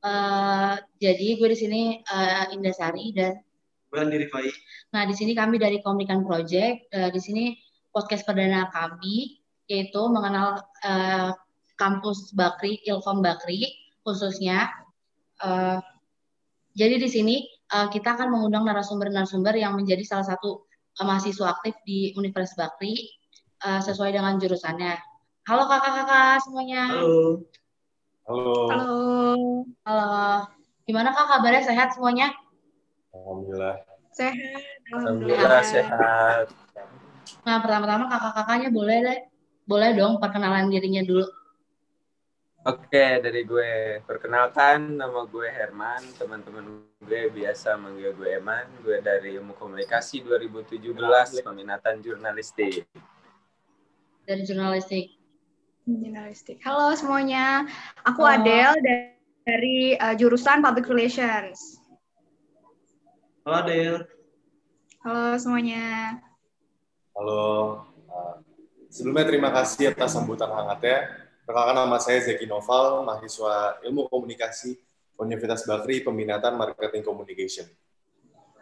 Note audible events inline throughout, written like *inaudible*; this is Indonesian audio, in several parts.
Uh, jadi gue di sini uh, Indasari dan Bulan Rifai. Nah, di sini kami dari Komunikan Project. Uh, di sini podcast perdana kami yaitu mengenal uh, kampus Bakri, Ilkom Bakri khususnya. Uh, jadi di sini uh, kita akan mengundang narasumber-narasumber yang menjadi salah satu uh, mahasiswa aktif di Universitas Bakri uh, sesuai dengan jurusannya. Halo kakak-kakak semuanya. Halo. Halo. Halo. Halo. Gimana kak kabarnya sehat semuanya? Alhamdulillah. Sehat. Alhamdulillah sehat. Nah, pertama-tama kakak-kakaknya boleh deh, boleh dong perkenalan dirinya dulu. Oke, dari gue perkenalkan nama gue Herman, teman-teman gue biasa manggil gue Eman, gue dari Ilmu Komunikasi 2017, peminatan jurnalistik. Dari jurnalistik. Jurnalistik. Halo semuanya, aku Halo. Adele dari uh, jurusan Public Relations. Halo Adele. Halo semuanya. Halo. Uh, sebelumnya terima kasih atas sambutan hangatnya. Perkenalkan nama saya Zeki Noval, mahasiswa Ilmu Komunikasi Universitas Bakri, peminatan Marketing Communication.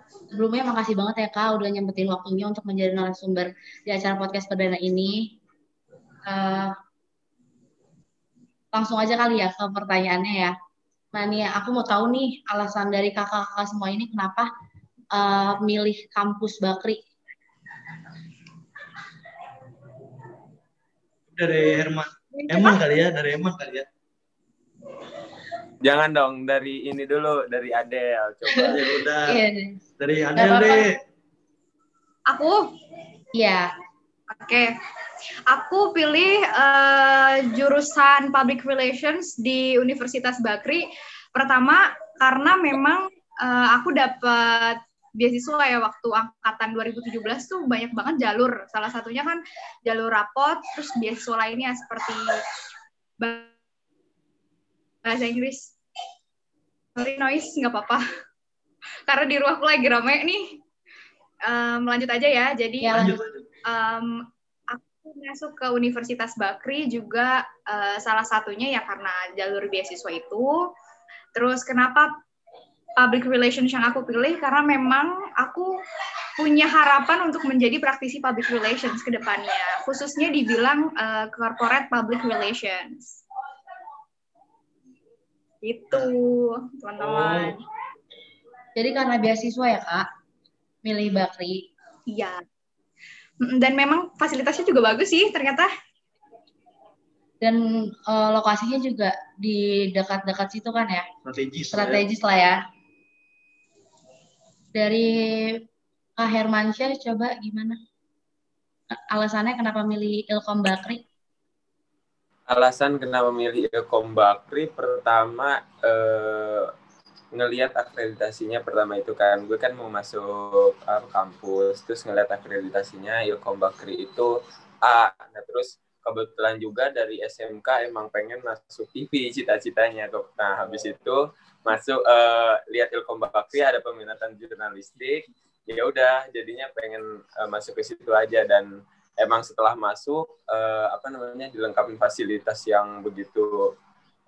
Sebelumnya makasih banget ya Kak udah nyempetin waktunya untuk menjadi narasumber di acara podcast perdana ini. Uh, langsung aja kali ya ke pertanyaannya ya. Nah nih aku mau tahu nih alasan dari kakak-kakak semua ini kenapa uh, milih kampus Bakri. Dari Herman. Eman kali ya, dari Eman kali ya. Jangan dong, dari ini dulu, dari Adel. Coba. *laughs* ya udah. Iya. Dari Adel deh. Aku? Iya. Oke. Okay. Aku pilih uh, jurusan Public Relations di Universitas Bakri. Pertama karena memang uh, aku dapat beasiswa ya waktu angkatan 2017 tuh banyak banget jalur. Salah satunya kan jalur rapot, terus beasiswa lainnya seperti bahasa Inggris. Sorry noise, nggak apa-apa. *laughs* Karena di rumahku lagi rame nih. Um, lanjut aja ya. Jadi ya, lanjut. Um, masuk ke Universitas Bakri juga uh, salah satunya ya karena jalur beasiswa itu. Terus kenapa public relations yang aku pilih karena memang aku punya harapan untuk menjadi praktisi public relations ke depannya, khususnya dibilang uh, corporate public relations. Itu, teman-teman. Oh. Jadi karena beasiswa ya, Kak? Milih Bakri? Iya. Dan memang fasilitasnya juga bagus sih ternyata. Dan uh, lokasinya juga di dekat-dekat situ kan ya? Strategis. Strategis lah ya. Dari Kak Hermansyah coba gimana? Alasannya kenapa milih Ilkom Bakri? Alasan kenapa milih Ilkom Bakri pertama eh, ngelihat akreditasinya pertama itu kan gue kan mau masuk uh, kampus terus ngelihat akreditasinya Ilkom Bakri itu A. Nah terus kebetulan juga dari SMK emang pengen masuk TV cita-citanya nah habis itu masuk uh, lihat Ilkom Bakri ada peminatan jurnalistik ya udah jadinya pengen uh, masuk ke situ aja. Dan emang setelah masuk uh, apa namanya dilengkapi fasilitas yang begitu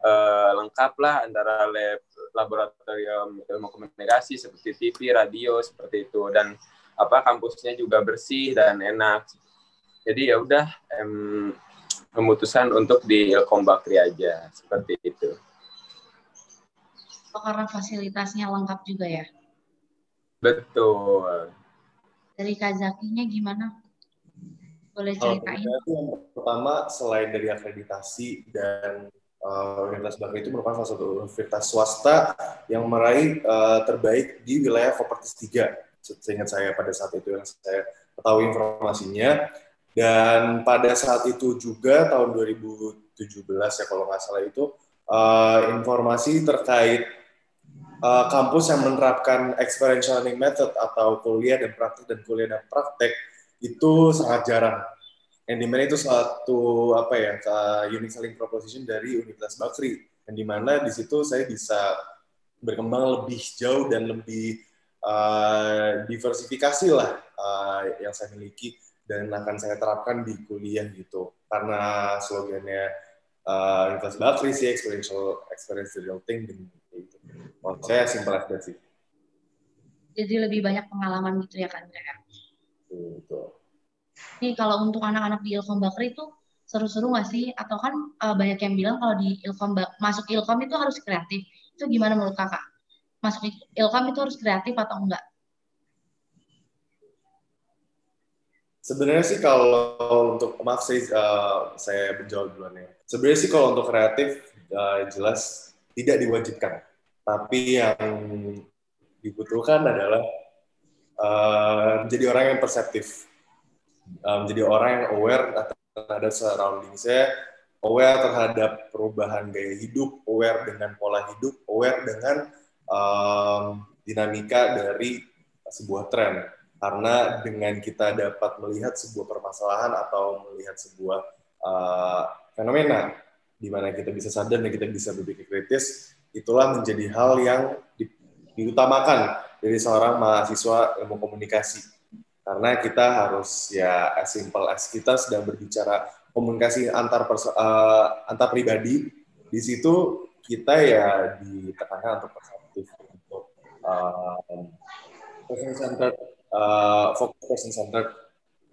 uh, lengkap lah antara lab laboratorium ilmu komunikasi seperti TV, radio seperti itu dan apa kampusnya juga bersih dan enak. Jadi ya udah em, memutusan untuk di Ilkom Bakri aja seperti itu. Oh, karena fasilitasnya lengkap juga ya? Betul. Dari Kazakinya gimana? Boleh ceritain? Oh, pertama, selain dari akreditasi dan uh, Universitas Bakri itu merupakan salah satu universitas swasta yang meraih uh, terbaik di wilayah Kopertis 3. Seingat saya pada saat itu yang saya ketahui informasinya. Dan pada saat itu juga tahun 2017 ya kalau nggak salah itu uh, informasi terkait uh, kampus yang menerapkan experiential learning method atau kuliah dan praktik dan kuliah dan praktek itu sangat jarang yang di mana itu suatu apa ya unique selling proposition dari Universitas Bakri yang di mana di situ saya bisa berkembang lebih jauh dan lebih uh, diversifikasi lah uh, yang saya miliki dan akan saya terapkan di kuliah gitu karena slogannya uh, Universitas Bakri sih experiential experience real thing dan Oh, saya simpel aja sih. Jadi lebih banyak pengalaman gitu ya kan ya. Betul. Nih kalau untuk anak-anak di Ilkom Bakri itu seru-seru nggak sih? Atau kan uh, banyak yang bilang kalau di Ilkom masuk Ilkom itu harus kreatif. Itu gimana menurut kakak? Masuk Ilkom itu harus kreatif atau enggak? Sebenarnya sih kalau untuk maaf saya uh, saya menjawab duluan ya. Sebenarnya sih kalau untuk kreatif uh, jelas tidak diwajibkan. Tapi yang dibutuhkan adalah uh, menjadi orang yang perseptif, uh, menjadi orang yang aware terhadap surrounding saya, aware terhadap perubahan gaya hidup, aware dengan pola hidup, aware dengan um, dinamika dari sebuah tren. Karena dengan kita dapat melihat sebuah permasalahan atau melihat sebuah uh, fenomena di mana kita bisa sadar dan kita bisa berpikir kritis, itulah menjadi hal yang di, diutamakan dari seorang mahasiswa ilmu komunikasi. Karena kita harus ya as simple as kita sedang berbicara komunikasi antar perso, uh, antar pribadi, di situ kita ya ditekankan untuk perspektif untuk uh, person centered, uh, fokus person centered.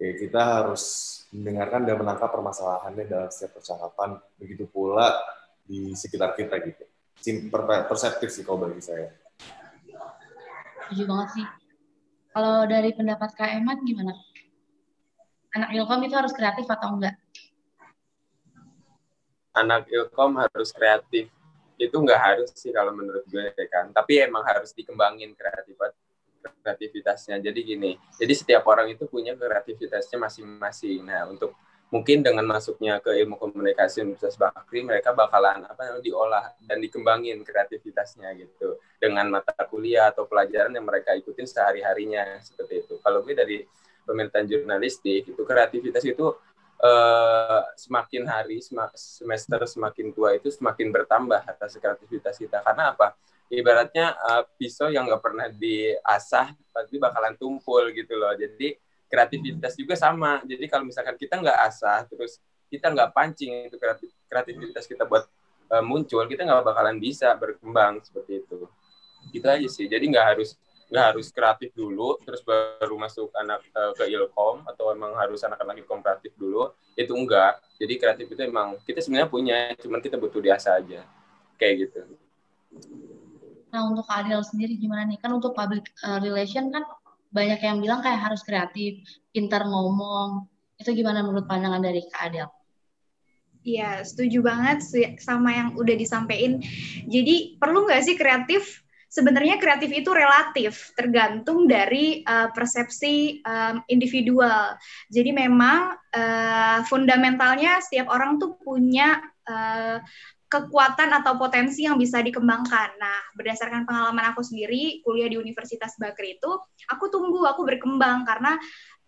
Ya, kita harus mendengarkan dan menangkap permasalahannya dalam setiap percakapan. Begitu pula di sekitar kita gitu. Perseptif sih kalau bagi saya. Setuju banget sih. Kalau dari pendapat Kak Eman gimana? Anak Ilkom itu harus kreatif atau enggak? Anak Ilkom harus kreatif. Itu enggak harus sih kalau menurut gue kan. Tapi emang harus dikembangin kreativitas kreativitasnya. Jadi gini, jadi setiap orang itu punya kreativitasnya masing-masing. Nah, untuk mungkin dengan masuknya ke ilmu komunikasi Universitas Bakri, mereka bakalan apa namanya diolah dan dikembangin kreativitasnya gitu dengan mata kuliah atau pelajaran yang mereka ikutin sehari-harinya seperti itu. Kalau gue dari pemerintahan jurnalistik itu kreativitas itu eh, semakin hari semester semakin tua itu semakin bertambah atas kreativitas kita karena apa? ibaratnya uh, pisau yang nggak pernah diasah pasti bakalan tumpul gitu loh jadi kreativitas juga sama. Jadi kalau misalkan kita nggak asah terus kita nggak pancing itu kreativitas kita buat uh, muncul kita nggak bakalan bisa berkembang seperti itu. Itu aja sih. Jadi nggak harus nggak harus kreatif dulu terus baru masuk anak uh, ke ilkom atau emang harus anak-anak ilkom kreatif dulu itu enggak jadi kreatif itu emang kita sebenarnya punya cuman kita butuh diasah aja. Kayak gitu. Nah untuk Adel sendiri gimana nih? Kan untuk public uh, relation kan banyak yang bilang kayak harus kreatif, pintar ngomong. Itu gimana menurut pandangan dari Kak Adel? Iya, setuju banget sama yang udah disampaikan. Jadi perlu nggak sih kreatif? Sebenarnya kreatif itu relatif, tergantung dari uh, persepsi um, individual. Jadi memang uh, fundamentalnya setiap orang tuh punya uh, kekuatan atau potensi yang bisa dikembangkan. Nah, berdasarkan pengalaman aku sendiri kuliah di Universitas Bakri itu, aku tunggu aku berkembang karena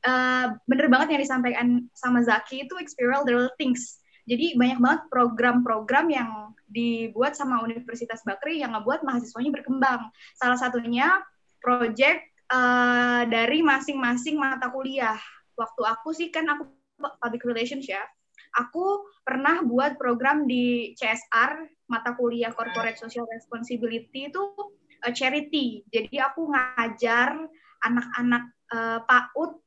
uh, bener banget yang disampaikan sama Zaki itu experiential things. Jadi banyak banget program-program yang dibuat sama Universitas Bakri yang ngebuat mahasiswanya berkembang. Salah satunya project uh, dari masing-masing mata kuliah. Waktu aku sih kan aku public relations ya aku pernah buat program di CSR mata kuliah Corporate Social Responsibility itu uh, charity. Jadi aku ngajar anak-anak uh, PAUD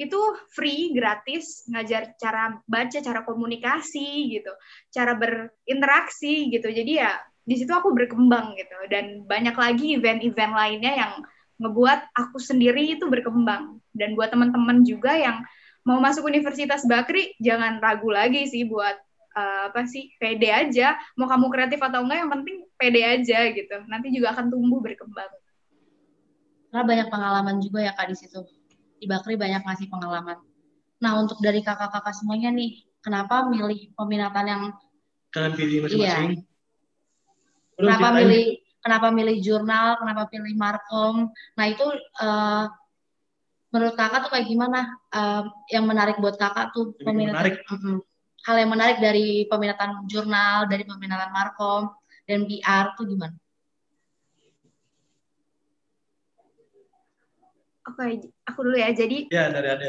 itu free gratis ngajar cara baca, cara komunikasi gitu, cara berinteraksi gitu. Jadi ya di situ aku berkembang gitu dan banyak lagi event-event lainnya yang ngebuat aku sendiri itu berkembang dan buat teman-teman juga yang mau masuk Universitas Bakri jangan ragu lagi sih buat uh, apa sih pede aja. Mau kamu kreatif atau enggak yang penting pede aja gitu. Nanti juga akan tumbuh berkembang. Karena banyak pengalaman juga ya kak di situ. Di Bakri banyak ngasih pengalaman. Nah untuk dari kakak-kakak semuanya nih kenapa milih peminatan yang kalian pilih masing-masing? Iya. kenapa milih kenapa milih jurnal kenapa pilih markom? Nah itu uh, menurut kakak tuh kayak gimana uh, yang menarik buat kakak tuh peminatan menarik. Hal yang menarik dari peminatan jurnal dari peminatan markom dan PR tuh gimana? Oke, aku dulu ya. Jadi ya dari ada.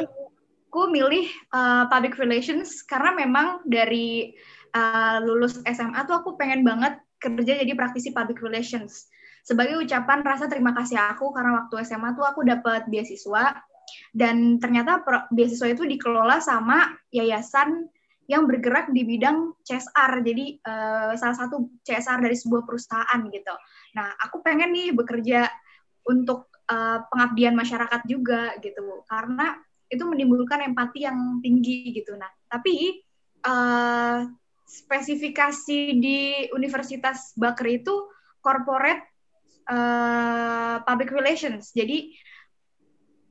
Aku milih uh, public relations karena memang dari uh, lulus SMA tuh aku pengen banget kerja jadi praktisi public relations. Sebagai ucapan rasa terima kasih aku karena waktu SMA tuh aku dapat beasiswa dan ternyata beasiswa itu dikelola sama yayasan yang bergerak di bidang CSR. Jadi uh, salah satu CSR dari sebuah perusahaan gitu. Nah, aku pengen nih bekerja untuk uh, pengabdian masyarakat juga gitu. Karena itu menimbulkan empati yang tinggi gitu. Nah, tapi uh, spesifikasi di Universitas Bakri itu corporate uh, public relations. Jadi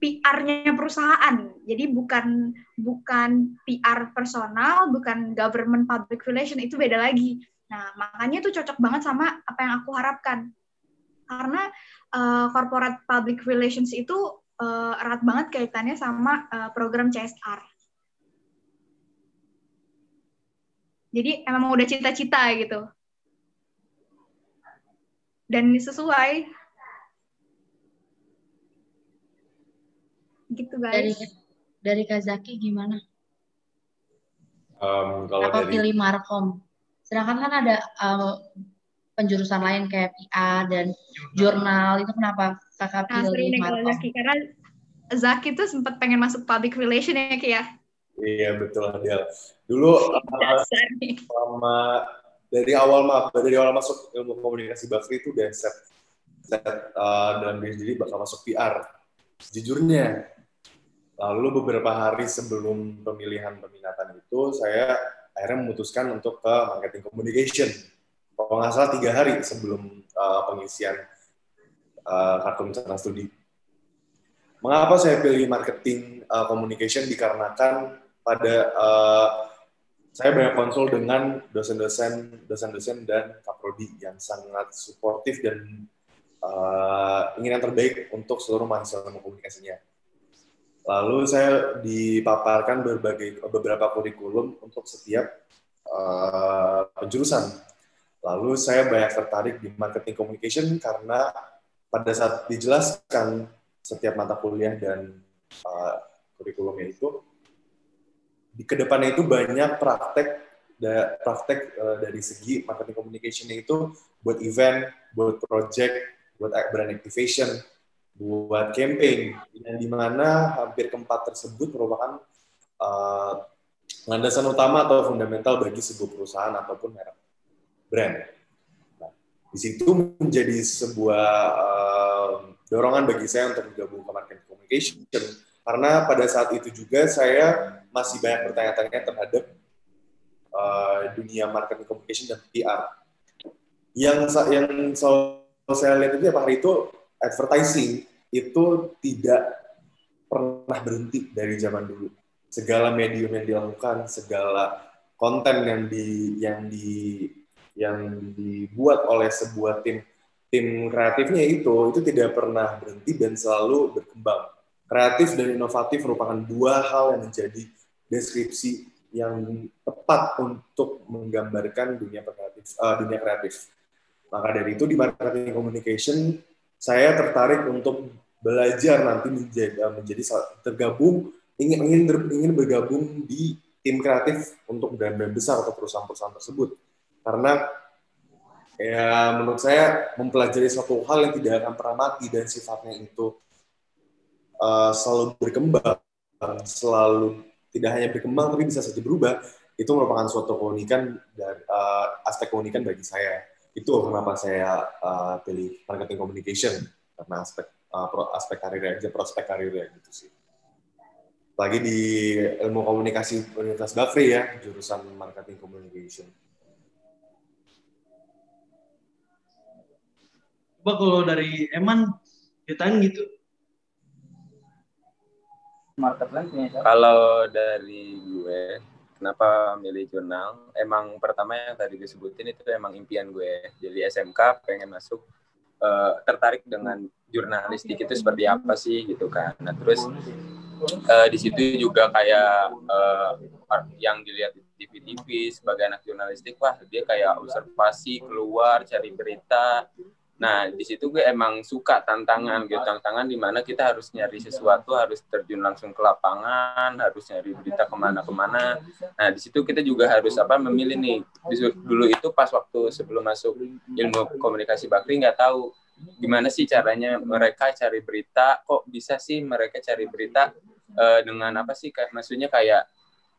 PR-nya perusahaan. Jadi bukan bukan PR personal, bukan government public relation itu beda lagi. Nah, makanya itu cocok banget sama apa yang aku harapkan. Karena uh, corporate public relations itu uh, erat banget kaitannya sama uh, program CSR. Jadi emang udah cita-cita gitu. Dan sesuai. Gitu guys. Dari dari Kazaki gimana? Um, kalau Apa dari pilih Markom? Sedangkan kan ada uh, penjurusan lain kayak PR dan jurnal, itu kenapa kakak Nah, pilih kalau Markom? Zaki karena Zaki tuh sempat pengen masuk public relation ya Ki ya. iya betul Adel. Dulu *laughs* uh, selama dari awal mah dari awal masuk ilmu komunikasi Bakri itu udah set set uh, dalam diri sendiri bakal masuk PR. Sejujurnya, lalu beberapa hari sebelum pemilihan peminatan itu saya akhirnya memutuskan untuk ke marketing communication. Kalau nggak salah tiga hari sebelum uh, pengisian uh, kartu misalnya studi. Mengapa saya pilih marketing uh, communication dikarenakan pada uh, saya banyak konsul dengan dosen-dosen, dosen-dosen dan kaprodi yang sangat suportif dan uh, ingin yang terbaik untuk seluruh mahasiswa komunikasinya. Lalu saya dipaparkan berbagai beberapa kurikulum untuk setiap uh, penjurusan. Lalu saya banyak tertarik di marketing communication karena pada saat dijelaskan setiap mata kuliah dan uh, kurikulumnya itu di ke depannya itu banyak praktek da, praktek uh, dari segi marketing communication itu buat event, buat project, buat brand activation, buat campaign, yang di mana hampir keempat tersebut merupakan uh, landasan utama atau fundamental bagi sebuah perusahaan ataupun merek brand. Nah, di situ menjadi sebuah uh, dorongan bagi saya untuk bergabung ke marketing communication karena pada saat itu juga saya masih banyak bertanya-tanya terhadap uh, dunia marketing communication dan PR. Yang yang selalu saya lihat itu ya Hari itu advertising itu tidak pernah berhenti dari zaman dulu. Segala medium yang dilakukan, segala konten yang di yang di yang dibuat oleh sebuah tim tim kreatifnya itu itu tidak pernah berhenti dan selalu berkembang. Kreatif dan inovatif merupakan dua hal yang menjadi deskripsi yang tepat untuk menggambarkan dunia kreatif. Uh, dunia kreatif. Maka dari itu di marketing communication saya tertarik untuk belajar nanti menjadi, menjadi tergabung ingin ingin ingin bergabung di tim kreatif untuk brand-brand besar atau perusahaan-perusahaan tersebut. Karena ya menurut saya mempelajari suatu hal yang tidak akan pernah mati dan sifatnya itu uh, selalu berkembang selalu tidak hanya berkembang tapi bisa saja berubah itu merupakan suatu keunikan dan uh, aspek keunikan bagi saya. Itu kenapa saya uh, pilih marketing communication karena aspek uh, pro, aspek karir aja prospek karir gitu sih lagi di ilmu komunikasi Universitas Bakri ya jurusan marketing communication Coba kalau dari Eman ceritain gitu. Kalau dari gue, kenapa milih jurnal? Emang pertama yang tadi disebutin itu emang impian gue. Jadi SMK pengen masuk uh, tertarik dengan jurnalistik itu seperti apa sih gitu kan. Nah terus uh, di situ juga kayak uh, yang dilihat di TV-TV sebagai anak jurnalistik, wah dia kayak observasi keluar cari berita Nah, di situ gue emang suka tantangan gitu, tantangan di mana kita harus nyari sesuatu, harus terjun langsung ke lapangan, harus nyari berita ke mana-kemana. Nah, di situ kita juga harus apa memilih nih. Dulu itu pas waktu sebelum masuk ilmu komunikasi Bakri nggak tahu gimana sih caranya mereka cari berita, kok bisa sih mereka cari berita uh, dengan apa sih kayak maksudnya kayak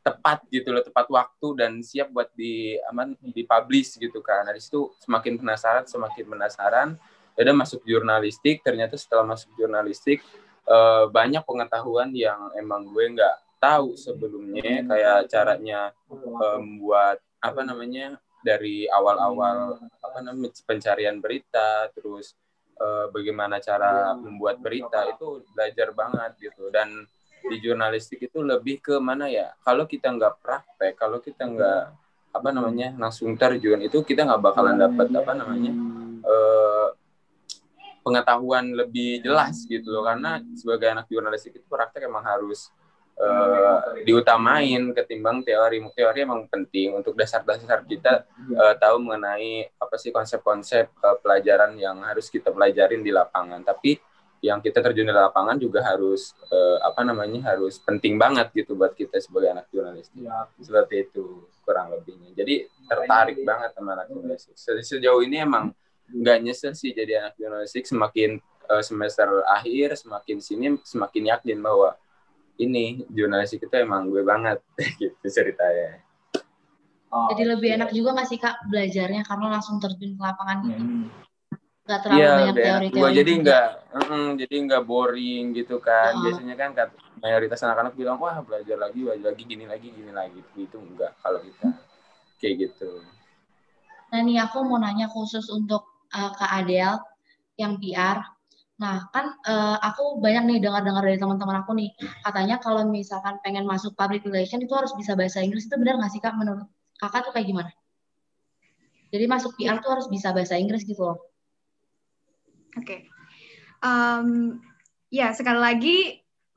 tepat gitu loh tepat waktu dan siap buat di aman dipublish gitu kan. Di situ semakin penasaran semakin penasaran. Ya udah masuk jurnalistik. Ternyata setelah masuk jurnalistik uh, banyak pengetahuan yang emang gue nggak tahu sebelumnya kayak caranya membuat um, apa namanya dari awal-awal apa namanya pencarian berita terus uh, bagaimana cara membuat berita itu belajar banget gitu. Dan di jurnalistik itu lebih ke mana ya? Kalau kita nggak praktek kalau kita nggak apa namanya langsung terjun itu kita nggak bakalan dapat apa namanya eh, pengetahuan lebih jelas gitu loh. Karena sebagai anak jurnalistik itu praktek emang harus uh, diutamain ketimbang teori. Teori emang penting. Untuk dasar-dasar kita uh, tahu mengenai apa sih konsep-konsep uh, pelajaran yang harus kita pelajarin di lapangan. Tapi yang kita terjun di lapangan juga harus uh, apa namanya harus penting banget gitu buat kita sebagai anak jurnalistik ya. seperti itu kurang lebihnya. Jadi tertarik banget sama anak jurnalistik. Sejauh ini emang nggak nyesel sih jadi anak jurnalistik. Semakin semester akhir semakin sini semakin yakin bahwa ini jurnalistik itu emang gue banget *laughs* gitu ceritanya. Oh, Jadi lebih enak juga nggak sih kak belajarnya? Karena langsung terjun ke lapangan gitu. Hmm. Nggak terlalu iya, banyak teori-teori jadi nggak mm, jadi nggak boring gitu kan. Uh. biasanya kan mayoritas anak-anak bilang wah belajar lagi belajar lagi gini lagi gini lagi. Gitu enggak kalau kita. Kayak gitu. Nah nih aku mau nanya khusus untuk uh, kak Adel yang PR nah kan uh, aku banyak nih dengar-dengar dari teman-teman aku nih katanya kalau misalkan pengen masuk public relation itu harus bisa bahasa Inggris itu benar nggak sih kak menurut kakak tuh kayak gimana jadi masuk PR tuh harus bisa bahasa Inggris gitu loh Oke. Okay. Um, ya sekali lagi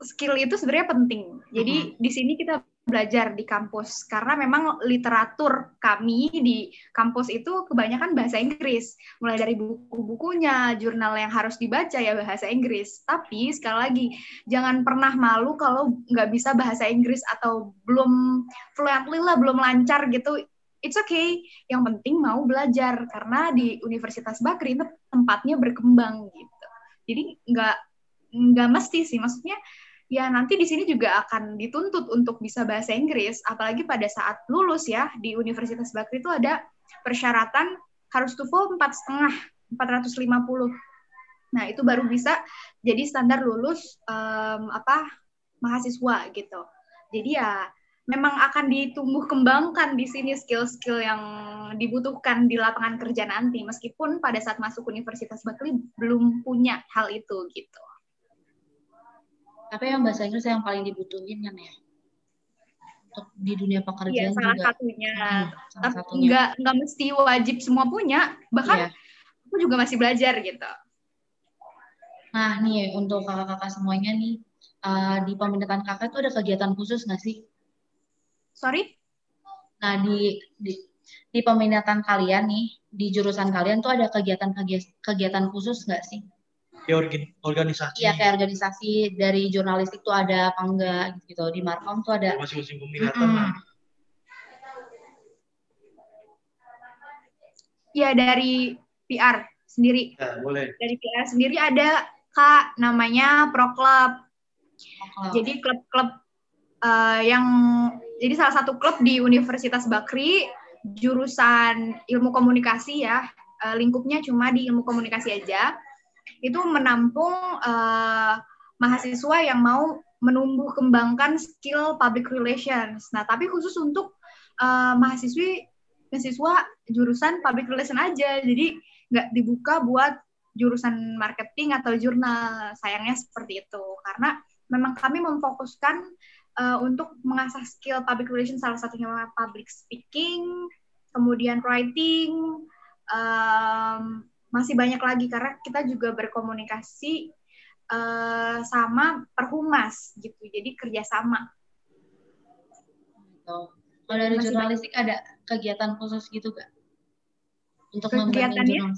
skill itu sebenarnya penting. Jadi uh -huh. di sini kita belajar di kampus. Karena memang literatur kami di kampus itu kebanyakan bahasa Inggris. Mulai dari buku-bukunya jurnal yang harus dibaca ya bahasa Inggris. Tapi sekali lagi jangan pernah malu kalau nggak bisa bahasa Inggris atau belum fluently lah belum lancar gitu. It's okay. Yang penting mau belajar. Karena di Universitas Bakri itu tempatnya berkembang gitu. Jadi nggak nggak mesti sih, maksudnya ya nanti di sini juga akan dituntut untuk bisa bahasa Inggris, apalagi pada saat lulus ya di Universitas Bakri itu ada persyaratan harus TOEFL empat setengah, 450. Nah itu baru bisa jadi standar lulus um, apa mahasiswa gitu. Jadi ya memang akan ditumbuh kembangkan di sini skill-skill yang dibutuhkan di lapangan kerja nanti meskipun pada saat masuk Universitas Berkeley belum punya hal itu gitu. Tapi yang bahasa Inggris yang paling dibutuhin kan ya? Untuk di dunia pekerjaan ya, salah juga. Satunya. Hmm, salah Tapi satunya. Nggak, nggak mesti wajib semua punya. Bahkan ya. aku juga masih belajar gitu. Nah nih untuk kakak-kakak semuanya nih, uh, di peminatan kakak itu ada kegiatan khusus nggak sih? Sorry? Nah, di, di di peminatan kalian nih, di jurusan kalian tuh ada kegiatan kegiatan khusus nggak sih? Ya organisasi. Iya kayak organisasi dari jurnalistik tuh ada apa enggak gitu. Di Markom tuh ada. Masing-masing peminatan. Mm -hmm. Ya dari PR sendiri. Ya, boleh. Dari PR sendiri ada Kak namanya Pro Club. Pro Jadi klub-klub uh, yang jadi salah satu klub di Universitas Bakri jurusan ilmu komunikasi ya uh, lingkupnya cuma di ilmu komunikasi aja itu menampung uh, mahasiswa yang mau menumbuh kembangkan skill public relations. Nah, tapi khusus untuk uh, mahasiswi mahasiswa jurusan public relation aja. Jadi nggak dibuka buat jurusan marketing atau jurnal. Sayangnya seperti itu. Karena memang kami memfokuskan uh, untuk mengasah skill public relations salah satunya public speaking, kemudian writing, um, masih banyak lagi karena kita juga berkomunikasi uh, sama perhumas gitu, jadi kerjasama. Oh. Kalau dari masih jurnalistik banyak. ada kegiatan khusus gitu gak? Untuk kegiatannya?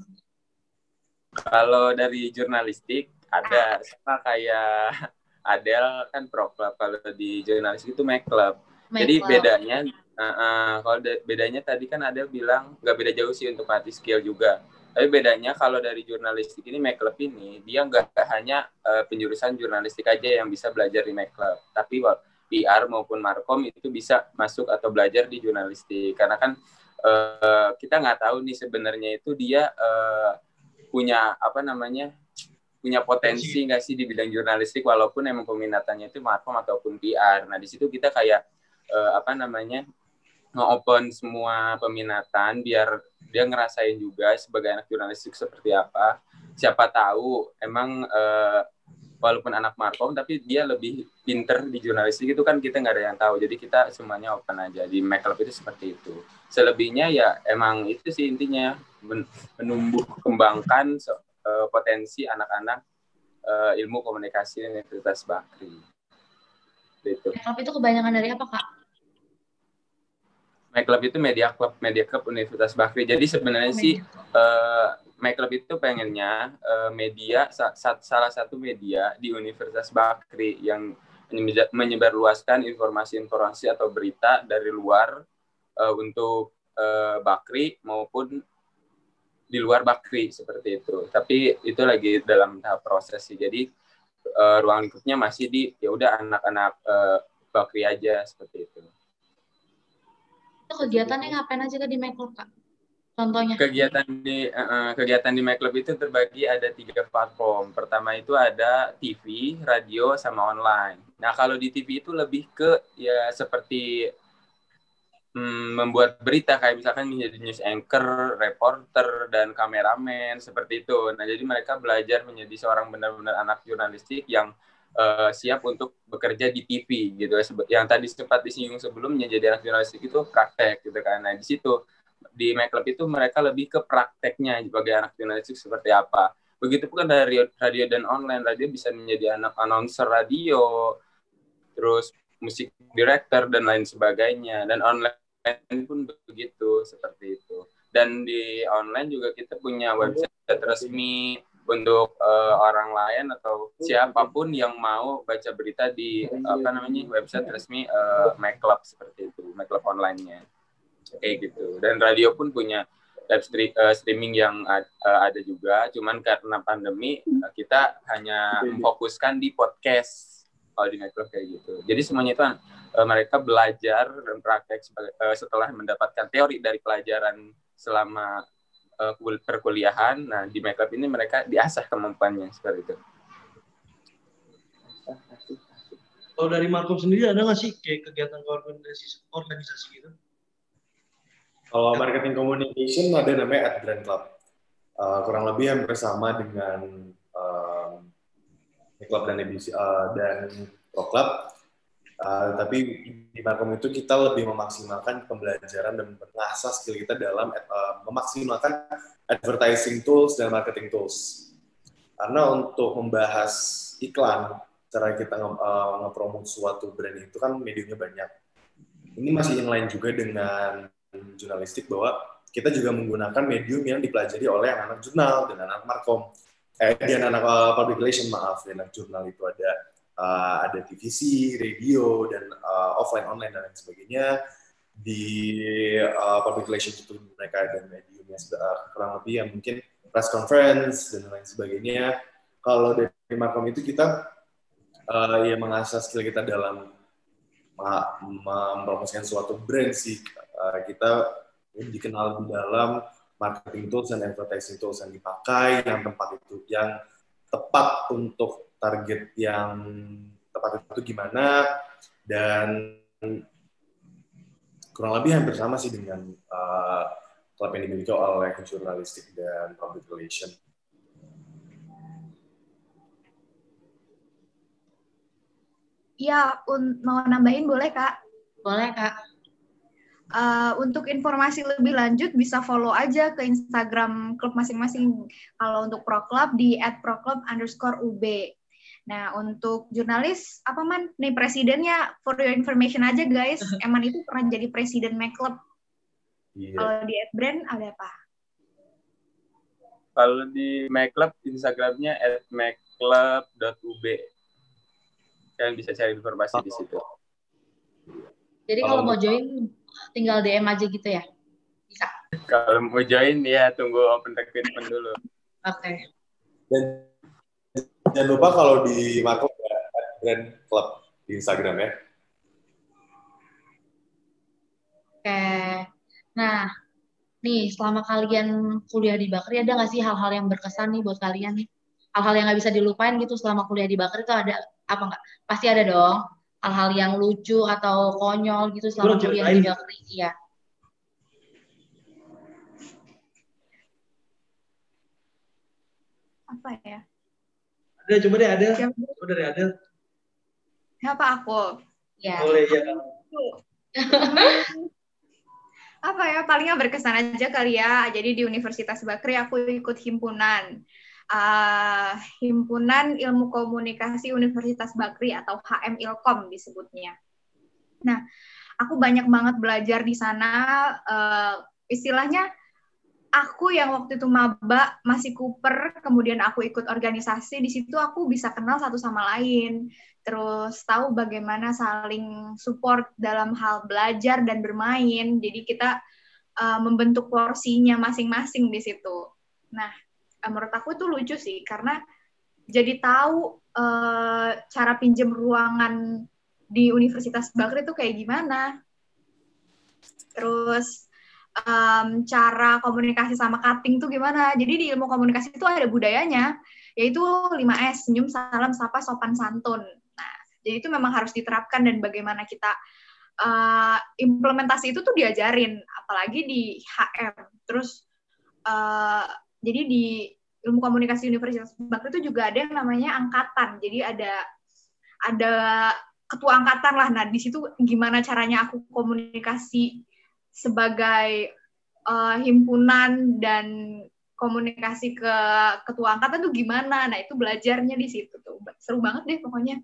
Kalau dari jurnalistik ada sama kayak *laughs* Adel kan pro club kalau di jurnalistik itu make club. Make Jadi club. bedanya uh, uh, kalau bedanya tadi kan Adel bilang nggak beda jauh sih untuk mati skill juga. Tapi bedanya kalau dari jurnalistik ini club ini dia nggak hanya uh, penjurusan jurnalistik aja yang bisa belajar di club, tapi PR maupun markom itu bisa masuk atau belajar di jurnalistik. Karena kan uh, kita nggak tahu nih sebenarnya itu dia uh, punya apa namanya punya potensi nggak sih di bidang jurnalistik walaupun emang peminatannya itu markom ataupun PR. Nah di situ kita kayak eh, apa namanya nge-open semua peminatan biar dia ngerasain juga sebagai anak jurnalistik seperti apa. Siapa tahu emang eh, walaupun anak markom tapi dia lebih pinter di jurnalistik itu kan kita nggak ada yang tahu. Jadi kita semuanya open aja di make Club itu seperti itu. Selebihnya ya emang itu sih intinya men- menumbuh kembangkan so- eh, potensi anak-anak eh, ilmu komunikasi Universitas Bakri. Club itu kebanyakan dari apa kak? Club itu media club media club Universitas Bakri. Jadi sebenarnya Oh, sih eh My Club itu pengennya eh, media sa- sa- salah satu media di Universitas Bakri yang menyebar- menyebarluaskan informasi-informasi atau berita dari luar eh, untuk eh, Bakri maupun di luar Bakri seperti itu. Tapi itu lagi dalam tahap proses sih. Jadi eh, ruang lingkupnya masih di ya udah anak-anak eh, Bakri aja seperti itu. Itu kegiatannya ngapain aja di make club kak? Contohnya? kegiatan di eh, kegiatan di My Club itu terbagi ada tiga platform. Pertama itu ada TV, radio, sama online. Nah kalau di TV itu lebih ke ya seperti mm, membuat berita kayak misalkan menjadi news anchor, reporter, dan kameramen seperti itu. Nah jadi mereka belajar menjadi seorang benar-benar anak jurnalistik yang eh, siap untuk bekerja di TV gitu. Yang tadi sempat disinggung sebelumnya jadi anak jurnalistik itu praktek gitu kan. Nah di situ di My Club itu mereka lebih ke prakteknya sebagai anak jurnalistik seperti apa. Begitupun dari radio dan online, radio bisa menjadi anak announcer radio, terus musik director dan lain sebagainya. Dan online pun begitu seperti itu. Dan di online juga kita punya website resmi untuk eh, orang lain atau siapa pun yang mau baca berita di apa namanya website resmi Club seperti itu, My Club online-nya. Kayak gitu. Dan radio pun punya live stream, eh, streaming yang ad- eh, ada juga. Cuman karena pandemi eh, kita hanya memfokuskan di podcast kalau di network kayak gitu. Jadi semuanya itu eh, mereka belajar dan praktek sebagai- eh, setelah mendapatkan teori dari pelajaran selama eh, kul- perkuliahan nah di makeup ini mereka diasah kemampuannya seperti itu Kalau dari Markom sendiri ada nggak sih kayak kegiatan organisasi organisasi gitu? Kalau marketing communication ada namanya Ad Brand Club. Uh, kurang lebih hampir sama dengan um, Club dan ABC uh, dan Pro Club. Uh, tapi di Markom itu kita lebih memaksimalkan pembelajaran dan mengasah skill kita dalam uh, memaksimalkan advertising tools dan marketing tools. Karena untuk membahas iklan, cara kita nge- uh, nge-promote suatu brand itu kan mediumnya banyak. Ini masih inline juga dengan jurnalistik bahwa kita juga menggunakan medium yang dipelajari oleh anak-anak jurnal dan anak markom. Eh, dan anak uh, public relation maaf, dan anak jurnal itu ada uh, ada TVC, radio dan uh, offline online dan lain sebagainya. Di uh, public relation itu mereka ada mediumnya uh, kurang lebih yang mungkin press conference dan lain sebagainya. Kalau dari markom itu kita uh, ya mengasah skill kita dalam mempromosikan suatu brand sih Uh, kita dikenal di dalam marketing tools dan advertising tools yang dipakai yang tempat itu yang tepat untuk target yang tepat itu gimana dan kurang lebih hampir sama sih dengan uh, klub yang dimiliki oleh jurnalistik dan public relation. Un- mau nambahin boleh Kak? Boleh kak. Uh, untuk informasi lebih lanjut bisa follow aja ke Instagram klub masing-masing. Kalau untuk Pro Club di @proclub underscore UB. Nah untuk jurnalis apa man? Nih presidennya for your information aja guys. *laughs* Eman itu pernah jadi presiden Mac Club. Iya. Kalau di brand ada apa? Kalau di MyClub, Instagramnya at myclub.ub. Kalian bisa cari informasi di situ. Jadi kalau mau join tinggal DM aja gitu ya? Bisa. Kalau mau join ya tunggu open recruitment dulu. Oke. Dan jangan lupa kalau di Marco ada brand club di Instagram ya. Oke. Nah, nih selama kalian kuliah di Bakri ada nggak sih hal-hal yang berkesan nih buat kalian nih? Hal-hal yang nggak bisa dilupain gitu selama kuliah di Bakri itu ada apa nggak? Pasti ada dong. Hal-hal yang lucu atau konyol gitu selama Lu kuliah di. Bakri. Iya. Apa ya? Ada, coba deh ada. Siapa? Coba dari ada. Siapa aku? Ya. Boleh ya. *laughs* apa ya palingnya berkesan aja kali ya jadi di Universitas Bakri aku ikut himpunan Ah, himpunan ilmu komunikasi Universitas Bakri atau HM Ilkom disebutnya nah aku banyak banget belajar di sana eh, istilahnya aku yang waktu itu maba masih kuper kemudian aku ikut organisasi di situ aku bisa kenal satu sama lain terus tahu bagaimana saling support dalam hal belajar dan bermain. Jadi kita uh, membentuk porsinya masing-masing di situ. Nah, uh, menurut aku itu lucu sih karena jadi tahu uh, cara pinjam ruangan di Universitas Bakri itu kayak gimana. Terus um, cara komunikasi sama cutting tuh gimana. Jadi di ilmu komunikasi itu ada budayanya, yaitu 5S, senyum, salam, sapa, sopan, santun. Nah, jadi itu memang harus diterapkan dan bagaimana kita uh, implementasi itu tuh diajarin, apalagi di HM. Terus uh, jadi di ilmu komunikasi Universitas Bakri itu juga ada yang namanya angkatan. Jadi ada ada ketua angkatan lah. Nah, di situ gimana caranya aku komunikasi sebagai uh, himpunan dan komunikasi ke ketua angkatan tuh gimana? Nah, itu belajarnya di situ tuh. Seru banget deh pokoknya.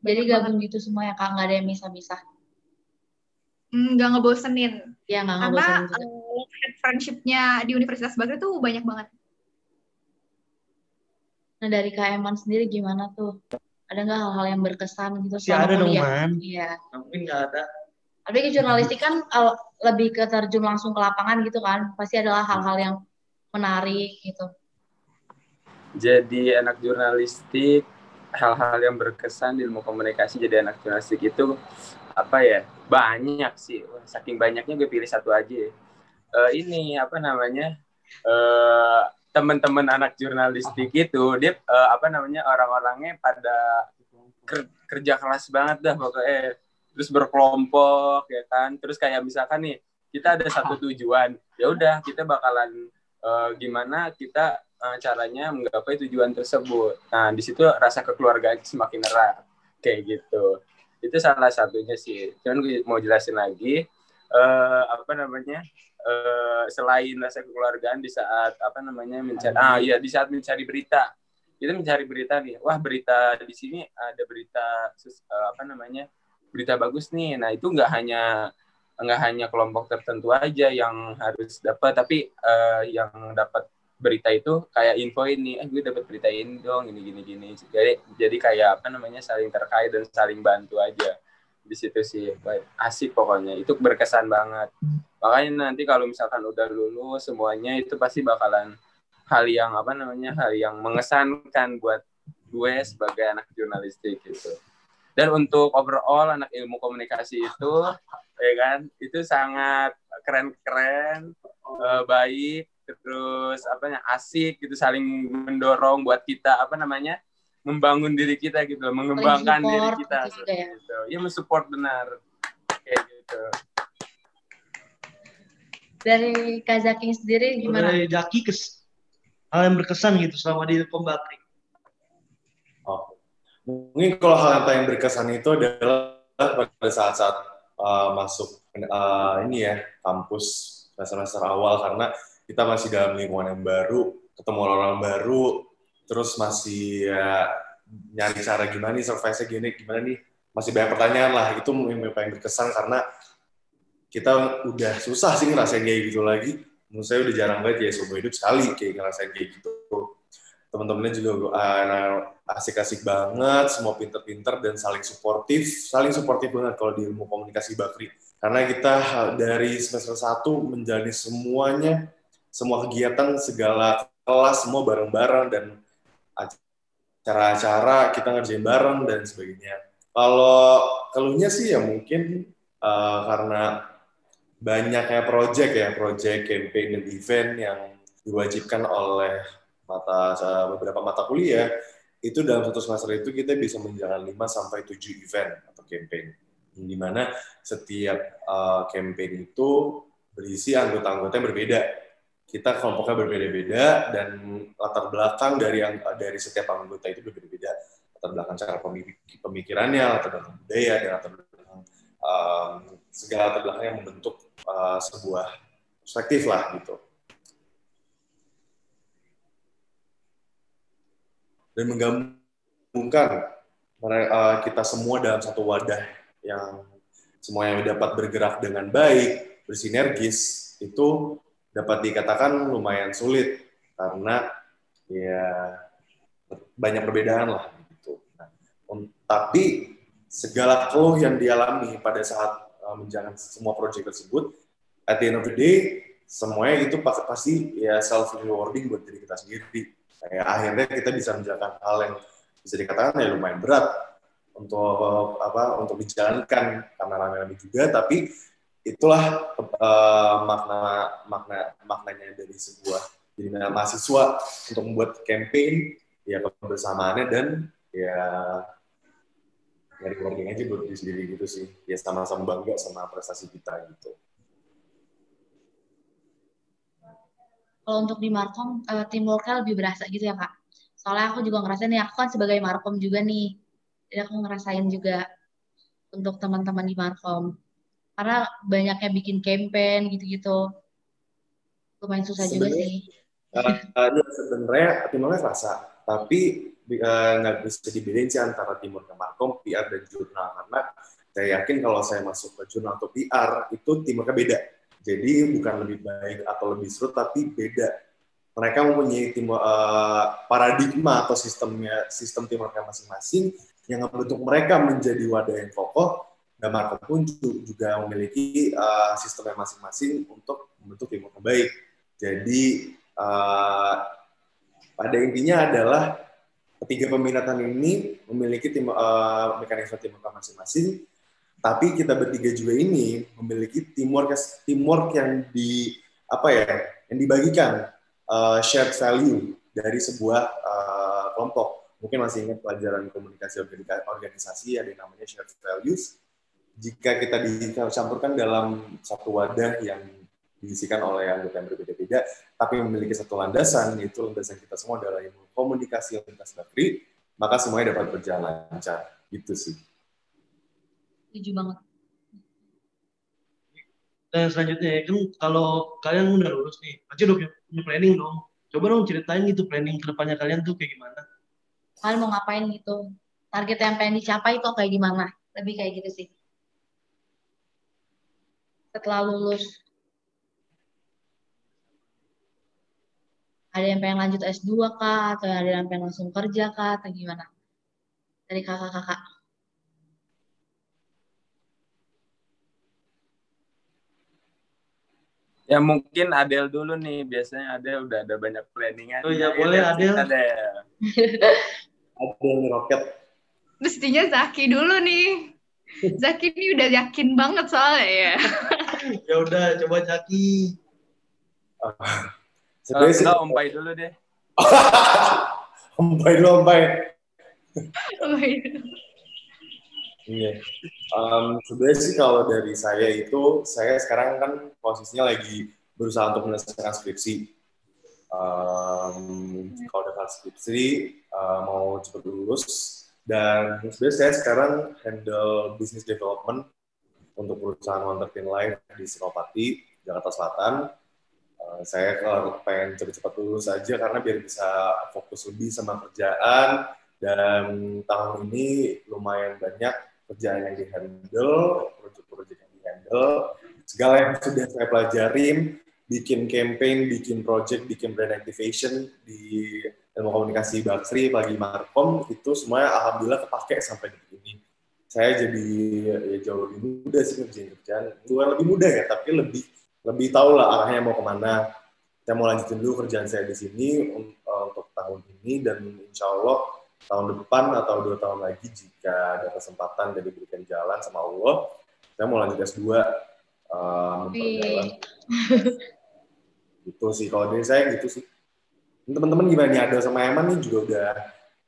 Jadi Banyak gabung gitu semua ya Kak, nggak ada yang misah-misah. Hmm, nggak ngebosenin. Ya nggak Karena ngebosenin juga. uh, love-hate friendship-nya di Universitas Bakri tuh banyak banget. Nah dari Kak Eman sendiri gimana tuh? Ada nggak hal-hal yang berkesan gitu Pasti selama ada dong? Man. Iya. Mungkin nggak ada. Tapi jurnalistik kan uh, lebih ke terjun langsung ke lapangan gitu kan. Pasti adalah hal-hal yang menarik gitu. Jadi anak jurnalistik, hal-hal yang berkesan di ilmu komunikasi jadi anak jurnalistik itu apa ya? Banyak sih. Wah, saking banyaknya gue pilih satu aja. Eh, ini apa namanya? eh teman-teman anak jurnalistik itu dia eh, apa namanya orang-orangnya pada ker- kerja keras banget dah pokoknya terus berkelompok ya kan? Terus kayak misalkan nih kita ada *laughs* satu tujuan ya udah kita bakalan eh, gimana kita eh, caranya menggapai tujuan tersebut. Nah di situ rasa kekeluargaan semakin erat kayak gitu. Itu salah satunya sih. Cuman gue mau jelasin lagi eh, apa namanya eh, selain rasa kekeluargaan di saat apa namanya mencari ah iya di saat mencari berita. Kita mencari berita nih. Wah berita di sini ada berita eh, apa namanya berita bagus nih. Nah itu nggak hanya nggak hanya kelompok tertentu aja yang harus dapat tapi eh, yang dapat berita itu kayak info ini eh gue dapat berita ini dong ini gini gini. Jadi jadi kayak apa namanya saling terkait dan saling bantu aja. Di situ sih asik pokoknya. Itu berkesan banget. Makanya nanti kalau misalkan udah lulus semuanya itu pasti bakalan hal yang apa namanya hal yang mengesankan buat gue sebagai anak jurnalistik gitu dan untuk overall anak ilmu komunikasi itu *laughs* ya kan itu sangat keren-keren eh, baik terus apa ya asik gitu saling mendorong buat kita apa namanya membangun diri kita gitu mengembangkan diri kita gitu ya. gitu. ya mensupport benar kayak gitu Dari Kak Zaki sendiri gimana? Dari Jaki kes hal yang berkesan gitu selama di Ilkom Bakri. Oh. Mungkin kalau hal yang paling berkesan itu adalah pada saat-saat uh, masuk uh, ini ya kampus semester awal karena kita masih dalam lingkungan yang baru, ketemu orang baru, terus masih ya, nyari cara gimana nih survive gini, gimana nih, masih banyak pertanyaan lah. Itu yang paling berkesan karena kita udah susah sih ngerasain kayak gitu lagi. menurut saya udah jarang banget ya seumur hidup sekali kayak ngerasain kayak gitu teman-temannya juga uh, asik-asik banget semua pinter-pinter dan saling suportif saling suportif banget kalau di ilmu komunikasi bakri. Karena kita dari semester 1 menjalani semuanya semua kegiatan segala kelas semua bareng-bareng dan acara-acara kita ngerjain bareng dan sebagainya. Kalau keluhnya sih ya mungkin uh, karena banyaknya project ya, project, campaign, dan event yang diwajibkan oleh mata beberapa mata kuliah, itu dalam satu semester itu kita bisa menjalankan 5 sampai 7 event atau campaign. Di mana setiap uh, campaign itu berisi anggota-anggota yang berbeda. Kita kelompoknya berbeda-beda dan latar belakang dari dari setiap anggota itu berbeda-beda. Latar belakang cara pemikirannya, latar belakang budaya, dan latar belakang um, segala latar belakang yang membentuk uh, sebuah perspektif lah gitu. Dan menggabungkan uh, kita semua dalam satu wadah yang semuanya dapat bergerak dengan baik, bersinergis, itu dapat dikatakan lumayan sulit karena ya banyak perbedaan lah gitu. Nah, tapi segala keluh yang dialami pada saat uh, menjalankan semua proyek tersebut, at the end of the day, semuanya itu pasti ya self rewarding buat diri kita sendiri. Ya, akhirnya kita bisa menjalankan hal yang bisa dikatakan ya lumayan berat untuk apa untuk dijalankan. Karena rame-rame juga, tapi itulah uh, makna makna maknanya dari sebuah jadi mahasiswa untuk membuat campaign ya kebersamaannya dan ya nyari rewarding aja buat diri sendiri gitu sih. Ya sama-sama bangga sama prestasi kita gitu kalau untuk di Markom uh, teamworknya lebih berasa gitu ya kak. Soalnya aku juga ngerasain nih aku kan sebagai Markom juga nih. Jadi aku ngerasain juga untuk teman-teman di Markom karena banyaknya bikin campaign gitu-gitu. Lumayan susah juga sih. uh, uh, sebenarnya timnya rasa tapi Eh, nggak uh, bisa dibedain sih antara timur ke markom, PR dan jurnal. Karena saya yakin kalau saya masuk ke jurnal atau PR itu timurnya beda. Jadi bukan lebih baik atau lebih seru tapi beda. Mereka mempunyai tim uh, paradigma atau sistemnya sistem timurnya masing-masing yang membentuk mereka menjadi wadah yang kokoh dan markom pun juga memiliki uh, sistemnya masing-masing untuk membentuk timur yang baik. Jadi uh, pada intinya adalah ketiga peminatan ini memiliki tim uh, mekanisme teamwork masing-masing, tapi kita bertiga juga ini memiliki teamwork teamwork yang di apa ya yang dibagikan uh, shared value dari sebuah uh, kelompok. Mungkin masih ingat pelajaran komunikasi organisasi ada yang namanya shared values. Jika kita dicampurkan dalam satu wadah yang diisikan oleh anggota yang berbeda-beda, tapi memiliki satu landasan, yaitu landasan kita semua adalah ilmu komunikasi lintas negeri, maka semuanya dapat berjalan lancar. Gitu sih. Setuju banget. Dan selanjutnya kan kalau kalian udah lulus nih, pasti udah punya planning dong. Coba dong ceritain gitu planning ke depannya kalian tuh kayak gimana? Kalian mau ngapain gitu? Target yang pengen dicapai kok kayak gimana? Lebih kayak gitu sih. Setelah lulus ada yang pengen lanjut S2 kah atau ada yang pengen langsung kerja kah atau gimana dari kakak-kakak Ya mungkin Adel dulu nih, biasanya Adel udah ada banyak planningan. Oh iya boleh Adel. Adel. Adel roket. Mestinya Zaki dulu nih. Zaki ini udah yakin banget soalnya ya. *laughs* ya udah coba Zaki. *laughs* Sebenarnya sih. Om Pai dulu deh. *laughs* Om Pai dulu, Om Pai. Iya. Um, sebenarnya sih kalau dari saya itu, saya sekarang kan posisinya lagi berusaha untuk menyelesaikan skripsi. Um, kalau udah skripsi, uh, mau cepat lulus. Dan sebenarnya saya sekarang handle business development untuk perusahaan Wonderfin Life di Senopati, Jakarta Selatan Eh, saya kalau pengen cepat-cepat lulus saja karena biar bisa fokus lebih sama kerjaan dan tahun ini lumayan banyak kerjaan yang dihandle, proyek-proyek yang dihandle, segala yang sudah saya pelajarin bikin campaign, bikin project, bikin brand activation di ilmu komunikasi Bakri, pagi Markom, itu semuanya alhamdulillah kepake sampai di ini. Saya jadi ya, jauh lebih mudah sih ngerjain kerjaan. Bukan lebih mudah ya, tapi lebih lebih tahu lah arahnya mau ke mana. Saya mau lanjutin dulu kerjaan saya di sini eh, untuk tahun ini dan insya Allah tahun depan atau dua tahun lagi jika ada kesempatan dan diberikan jalan sama Allah, saya mau lanjut S2 uh, gitu sih kalau dari saya gitu sih. Teman-teman gimana nih? Ada sama Eman nih juga udah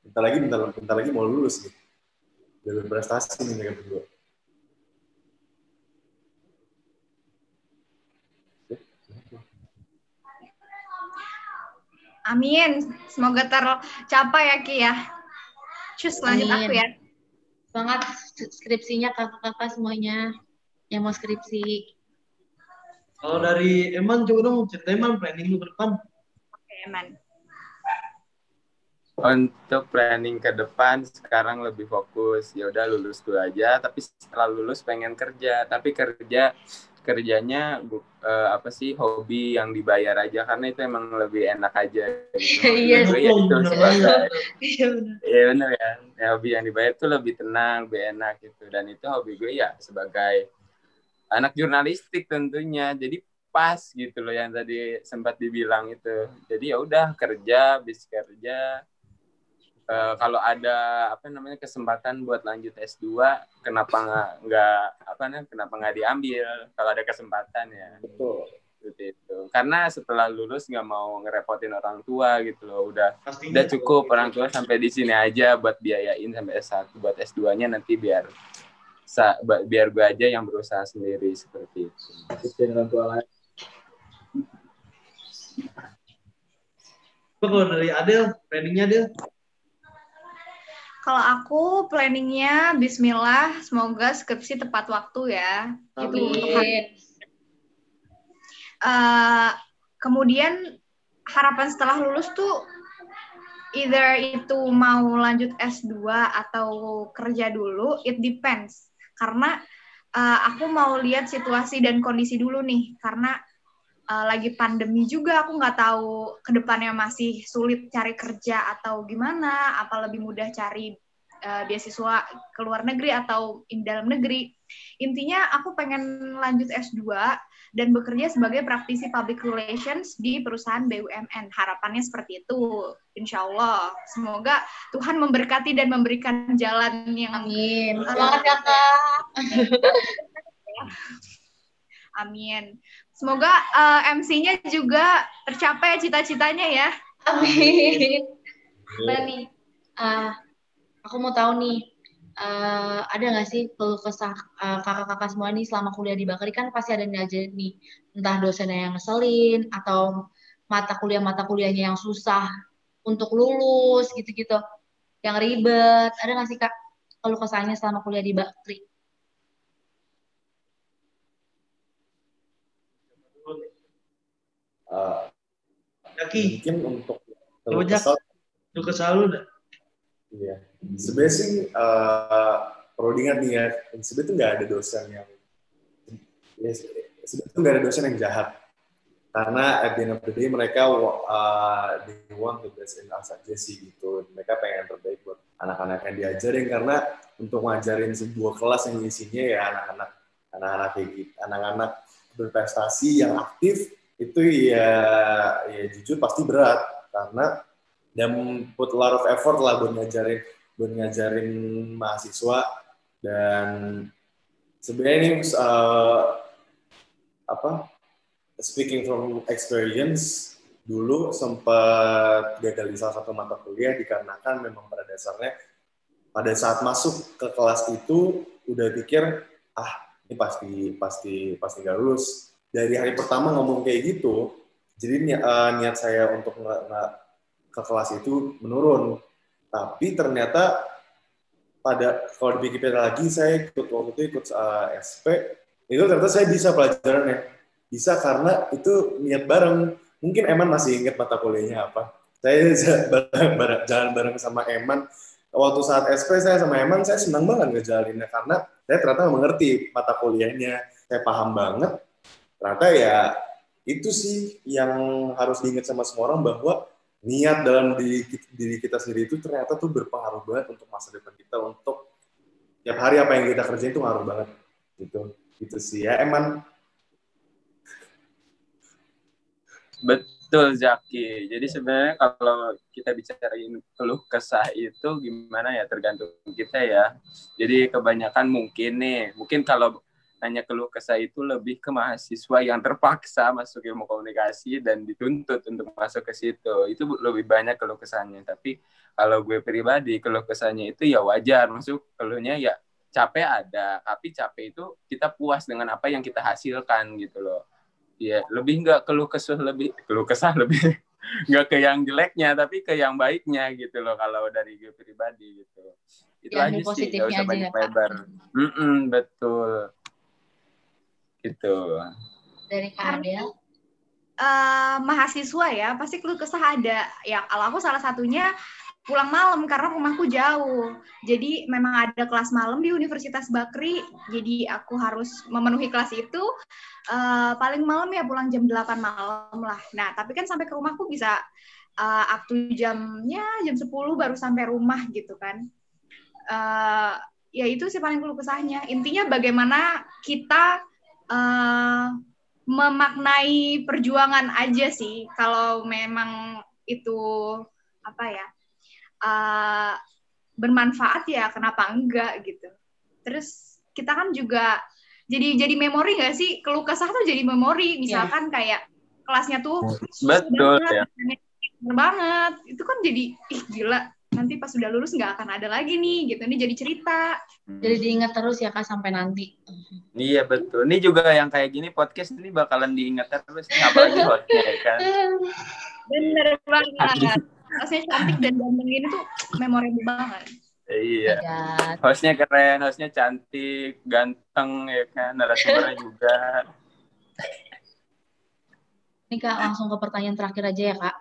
bentar lagi bentar, bentar lagi mau lulus nih. Udah berprestasi nih mereka berdua. Amin. Semoga tercapai ya Ki ya. Cus lanjut Amin. aku ya. Semangat skripsinya kakak-kakak semuanya yang mau skripsi. Kalau dari Eman coba dong cerita Eman planning lu ke depan. Oke Eman. Untuk planning ke depan sekarang lebih fokus ya udah lulus dulu aja tapi setelah lulus pengen kerja tapi kerja kerjanya uh, apa sih hobi yang dibayar aja karena itu emang lebih enak aja gitu. *laughs* Iya sih. Iya Iya benar. Iya benar ya. ya. Hobi yang dibayar itu lebih tenang, lebih enak gitu. Dan itu hobi gue ya sebagai anak jurnalistik tentunya. Jadi pas gitu loh yang tadi sempat dibilang itu. Jadi ya udah kerja, bis kerja, uh, kalau ada apa namanya kesempatan buat lanjut S2 kenapa nggak nggak apa namanya kenapa nggak diambil kalau ada kesempatan ya? Betul. Seperti itu. Karena setelah lulus nggak mau ngerepotin orang tua gitu loh. Udah Pastinya udah cukup orang tua sampai di sini aja buat biayain sampai S1 buat S2 nya nanti biar sa, biar gue aja yang berusaha sendiri seperti itu. Orang tua lain. Kalau dari Adel, planningnya Adel? Kalau aku planningnya Bismillah, semoga skripsi tepat waktu ya. Itu untuk uh, kemudian harapan setelah lulus tuh either itu mau lanjut S2 atau kerja dulu, it depends. Karena uh, aku mau lihat situasi dan kondisi dulu nih, karena uh, lagi pandemi juga aku nggak tahu ke depannya masih sulit cari kerja atau gimana apa lebih mudah cari uh, beasiswa ke luar negeri atau in dalam negeri. Intinya aku pengen lanjut S2 dan bekerja sebagai praktisi public relations di perusahaan BUMN harapannya seperti itu insya Allah. Semoga Tuhan memberkati dan memberikan jalan yang amin. semangat kakak amin Semoga uh, eh, MC-nya juga tercapai cita-citanya ya. Amin. Nah nih, uh, aku mau tahu nih, uh, ada nggak sih kalau kesah uh, kakak-kakak semua nih selama kuliah di Bakri kan pasti ada aja nih, entah dosennya yang ngeselin atau mata kuliah-mata kuliahnya yang susah untuk lulus gitu-gitu, yang ribet. Ada nggak sih kak kalau kesannya selama kuliah di Bakri? Uh, Yaki. mungkin untuk lu kesal lu kesal lu iya. Sebenarnya sih uh, perlu diingat nih ya sebenarnya tuh nggak ada dosen yang ya, sebenarnya tuh nggak ada dosen yang jahat. Karena at the end of the day mereka uh, they want the best in us aja sih gitu. Mereka pengen terbaik buat anak-anak yang diajarin. Karena untuk ngajarin sebuah kelas yang isinya ya anak-anak anak-anak kayak gitu anak-anak berprestasi yang aktif itu ya ya jujur pasti berat. Karena dan put a lot of effort lah buat ngajarin buat ngajarin mahasiswa. Dan sebenarnya ini uh, apa speaking from experience dulu sempat gagal di salah satu mata kuliah dikarenakan memang pada dasarnya pada saat masuk ke kelas itu udah pikir ah ini pasti pasti pasti nggak lulus dari hari pertama ngomong kayak gitu, jadi ni uh, niat saya untuk nggak nggak ke kelas itu menurun. Tapi ternyata pada kalau dipikir lagi saya ikut waktu itu ikut uh, eh, SP itu ternyata saya bisa pelajarannya. Bisa karena itu niat bareng. Mungkin Eman masih ingat mata kuliahnya apa. Saya *laughs* bareng, bareng, jalan bareng sama Eman. Waktu saat SP saya sama Eman saya senang banget ngejalinnya karena saya ternyata mengerti mata kuliahnya. Saya paham banget ternyata ya itu sih yang harus diingat sama semua orang bahwa niat dalam diri, kita sendiri itu ternyata tuh berpengaruh banget untuk masa depan kita untuk tiap hari apa yang kita kerjain itu ngaruh banget gitu gitu sih ya Eman Betul Zaki. Jadi sebenarnya kalau kita bicarain keluh kesah itu gimana ya tergantung kita ya. Jadi kebanyakan mungkin nih, mungkin kalau nanya keluh kesah itu lebih ke mahasiswa yang terpaksa masuk ilmu komunikasi dan dituntut untuk masuk ke situ. Itu lebih banyak keluh kesahnya. Tapi kalau gue pribadi keluh kesahnya itu ya wajar. Masuk keluhnya ya capek ada, tapi capek itu kita puas dengan apa yang kita hasilkan gitu loh Iya, lebih nggak keluh kesah lebih keluh kesah lebih *laughs* nggak ke yang jeleknya tapi ke yang baiknya gitu loh kalau dari gue pribadi gitu. Itu ya, aja sih, nggak usah banyak ya, lebar. Mm -mm, betul. Gitu. Dari Kak Adel? Uh, mahasiswa ya, pasti keluh kesah ada. Ya, kalau aku salah satunya pulang malam karena rumahku jauh. Jadi memang ada kelas malam di Universitas Bakri, jadi aku harus memenuhi kelas itu uh, paling malam ya pulang jam 8 malam lah. Nah, tapi kan sampai ke rumahku bisa uh, up to jamnya jam 10 baru sampai rumah gitu kan. Uh, ya itu sih paling keluh kesahnya. Intinya bagaimana kita uh, memaknai perjuangan aja sih kalau memang itu apa ya uh, bermanfaat ya kenapa enggak gitu. Terus kita kan juga jadi jadi memori nggak sih? Keluh kesah tuh jadi memori. Misalkan yeah. kayak kelasnya tuh betul banget, ya. banget. Itu kan jadi ih gila nanti pas sudah lulus nggak akan ada lagi nih gitu. Ini jadi cerita. Jadi diingat terus ya kak sampai nanti. Iya betul. Ini juga yang kayak gini podcast ini bakalan diingat terus apalagi *laughs* hostnya ya kan? Bener banget. Hostnya cantik dan ganteng ini tuh memorable banget. Iya. Hostnya keren, hostnya cantik, ganteng ya kan, narasumbernya juga. Ini kak langsung ke pertanyaan terakhir aja ya kak.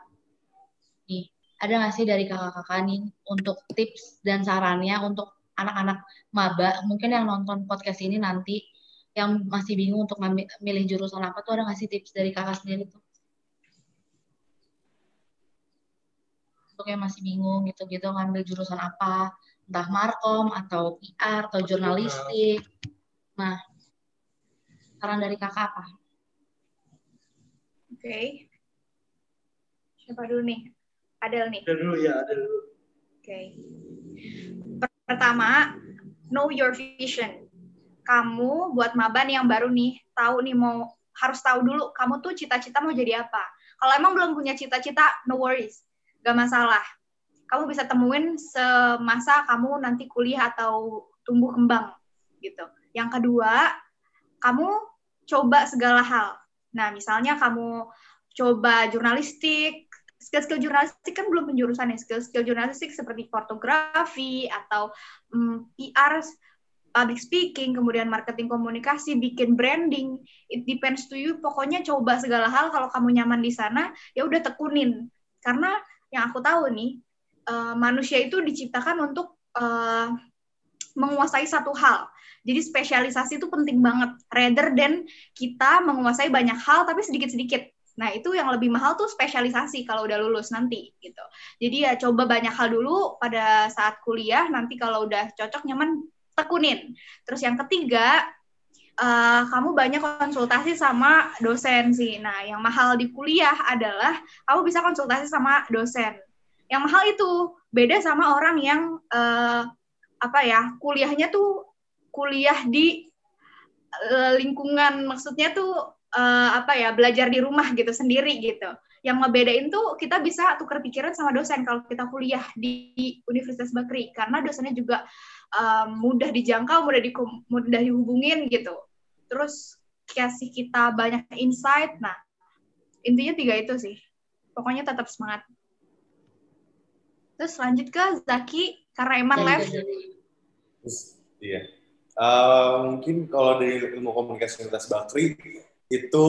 Ada nggak sih dari kakak-kakak nih untuk tips dan sarannya untuk anak-anak maba, mungkin yang nonton podcast ini nanti yang masih bingung untuk ngambil, milih jurusan apa tuh ada nggak sih tips dari kakak sendiri tuh? untuk yang masih bingung gitu-gitu ngambil jurusan apa entah markom atau PR atau jurnalistik nah saran dari kakak apa oke okay. siapa dulu nih Adel nih Adel dulu ya Adel dulu oke okay. pertama know your vision kamu buat maban yang baru nih tahu nih mau harus tahu dulu kamu tuh cita-cita mau jadi apa kalau emang belum punya cita-cita no worries gak masalah. Kamu bisa temuin semasa kamu nanti kuliah atau tumbuh kembang gitu. Yang kedua, kamu coba segala hal. Nah, misalnya kamu coba jurnalistik, skill-skill jurnalistik kan belum penjurusan ya, skill-skill jurnalistik seperti fotografi atau mm, PR, public speaking, kemudian marketing komunikasi, bikin branding, it depends to you. Pokoknya coba segala hal kalau kamu nyaman di sana, ya udah tekunin. Karena yang aku tahu nih uh, manusia itu diciptakan untuk uh, menguasai satu hal. Jadi spesialisasi itu penting banget. Rather than kita menguasai banyak hal tapi sedikit-sedikit. Nah, itu yang lebih mahal tuh spesialisasi kalau udah lulus nanti gitu. Jadi ya coba banyak hal dulu pada saat kuliah, nanti kalau udah cocok nyaman tekunin. Terus yang ketiga, uh, kamu banyak konsultasi sama dosen sih. Nah, yang mahal di kuliah adalah kamu bisa konsultasi sama dosen. Yang mahal itu beda sama orang yang uh, apa ya kuliahnya tuh kuliah di uh, lingkungan maksudnya tuh uh, apa ya belajar di rumah gitu sendiri gitu. Yang ngebedain tuh kita bisa tukar pikiran sama dosen kalau kita kuliah di Universitas Bakri karena dosennya juga um, mudah dijangkau, mudah di mudah dihubungin gitu. Terus kasih kita banyak insight. Nah, intinya tiga itu sih. Pokoknya tetap semangat. Terus lanjut ke Zaki karena Eman live. Iya. Uh, mungkin kalau dari ilmu komunikasi Universitas Bakri itu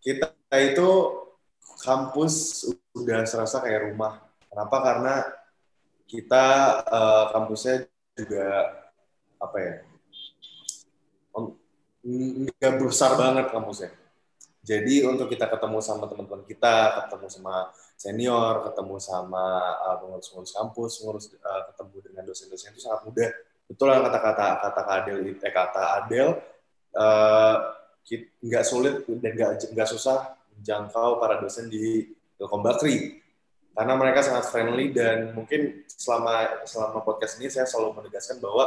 kita itu kampus udah serasa kayak rumah. Kenapa? Karena kita uh, kampusnya juga apa ya nggak besar banget kampusnya Jadi untuk kita ketemu sama teman-teman kita, ketemu sama senior, ketemu sama uh, pengurus-pengurus kampus, pengurus uh, ketemu dengan dosen-dosen itu sangat mudah. Betul lah kata-kata kata Adel, eh, kata Adel, uh, nggak sulit dan nggak susah menjangkau para dosen di Telkom Bakri. Karena mereka sangat friendly dan mungkin selama selama podcast ini saya selalu menegaskan bahwa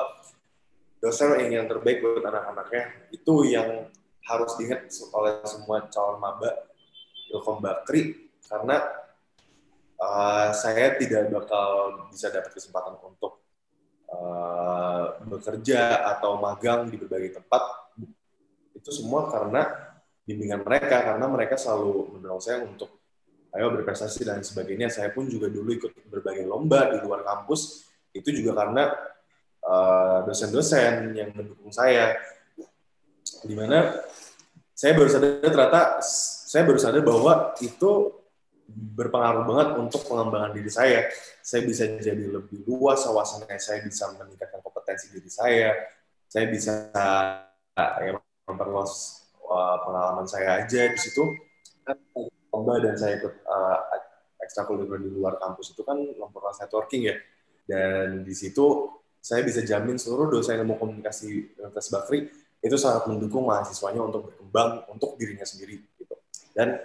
dosen ingin yang terbaik buat anak-anaknya itu yang harus diingat oleh semua calon maba Ilkom Bakri. Karena uh, saya tidak bakal bisa dapat kesempatan untuk uh, bekerja atau magang di berbagai tempat itu semua karena bimbingan mereka karena mereka selalu mendorong saya untuk ayo berprestasi dan sebagainya. Saya pun juga dulu ikut berbagai lomba di luar kampus. Itu juga karena uh, dosen-dosen uh, yang mendukung saya. Di mana saya baru sadar ternyata saya baru sadar bahwa itu berpengaruh banget untuk pengembangan diri saya. Saya bisa jadi lebih luas wawasannya, saya bisa meningkatkan kompetensi diri saya, saya bisa ya, memperluas uh, pengalaman saya aja di situ. Lomba dan saya ikut uh, ekstrakurikuler di luar kampus itu kan memperluas networking ya. Dan di situ saya bisa jamin seluruh dosen ilmu komunikasi Universitas Bakri itu sangat mendukung mahasiswanya untuk berkembang untuk dirinya sendiri gitu dan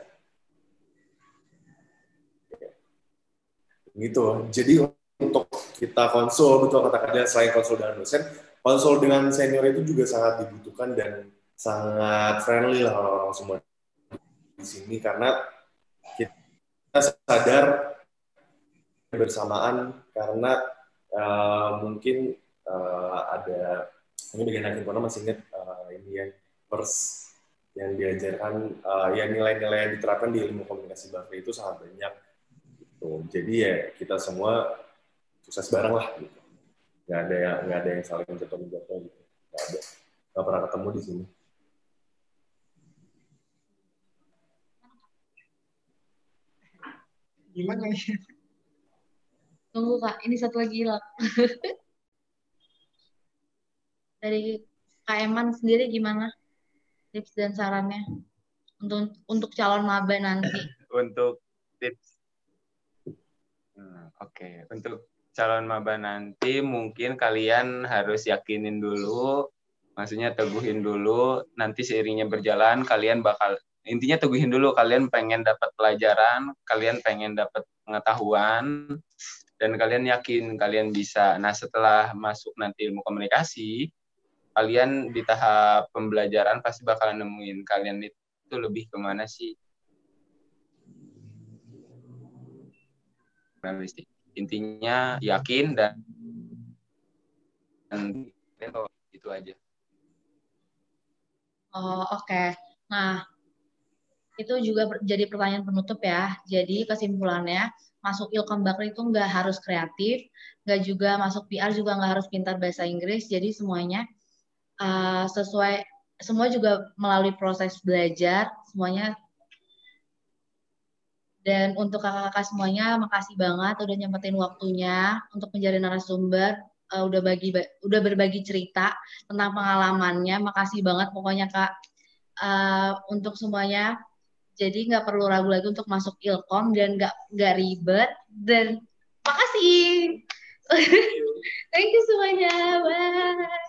gitu jadi untuk kita konsul betul kata kata selain konsul dengan dosen konsul dengan senior itu juga sangat dibutuhkan dan sangat friendly lah orang-orang semua di sini karena kita sadar bersamaan karena uh, mungkin uh, ada ini bagian akhir corona masih ingat uh, ini yang pers yang diajarkan uh, ya nilai-nilai yang diterapkan di ilmu komunikasi bahasa itu sangat banyak gitu. jadi ya kita semua sukses bareng lah gitu. Nggak ada yang nggak ada yang saling jatuh menjatuh gitu. Nggak ada nggak pernah ketemu di sini gimana ya tunggu kak ini satu lagi lah *laughs* dari Kak Eman sendiri gimana tips dan sarannya untuk untuk calon maba nanti? *laughs* untuk tips, hmm, oke, okay. untuk calon maba nanti mungkin kalian harus yakinin dulu, maksudnya teguhin dulu. Nanti seiringnya berjalan kalian bakal intinya teguhin dulu kalian pengen dapat pelajaran, kalian pengen dapat pengetahuan, dan kalian yakin kalian bisa. Nah setelah masuk nanti ilmu komunikasi, kalian di tahap pembelajaran pasti bakalan nemuin kalian itu lebih ke mana sih intinya yakin dan, dan itu aja oh oke okay. nah itu juga jadi pertanyaan penutup ya. Jadi kesimpulannya masuk ilkom bakri itu nggak harus kreatif nggak juga masuk PR juga nggak harus pintar bahasa Inggris. Jadi semuanya uh, sesuai semua juga melalui proses belajar semuanya. Dan untuk kakak-kakak semuanya makasih banget udah nyempetin waktunya untuk menjadi narasumber. Uh, udah bagi udah berbagi cerita tentang pengalamannya. Makasih banget pokoknya kak. Uh, untuk semuanya jadi nggak perlu ragu lagi untuk masuk ilkom dan nggak nggak ribet dan makasih. *laughs* Thank you semuanya. Bye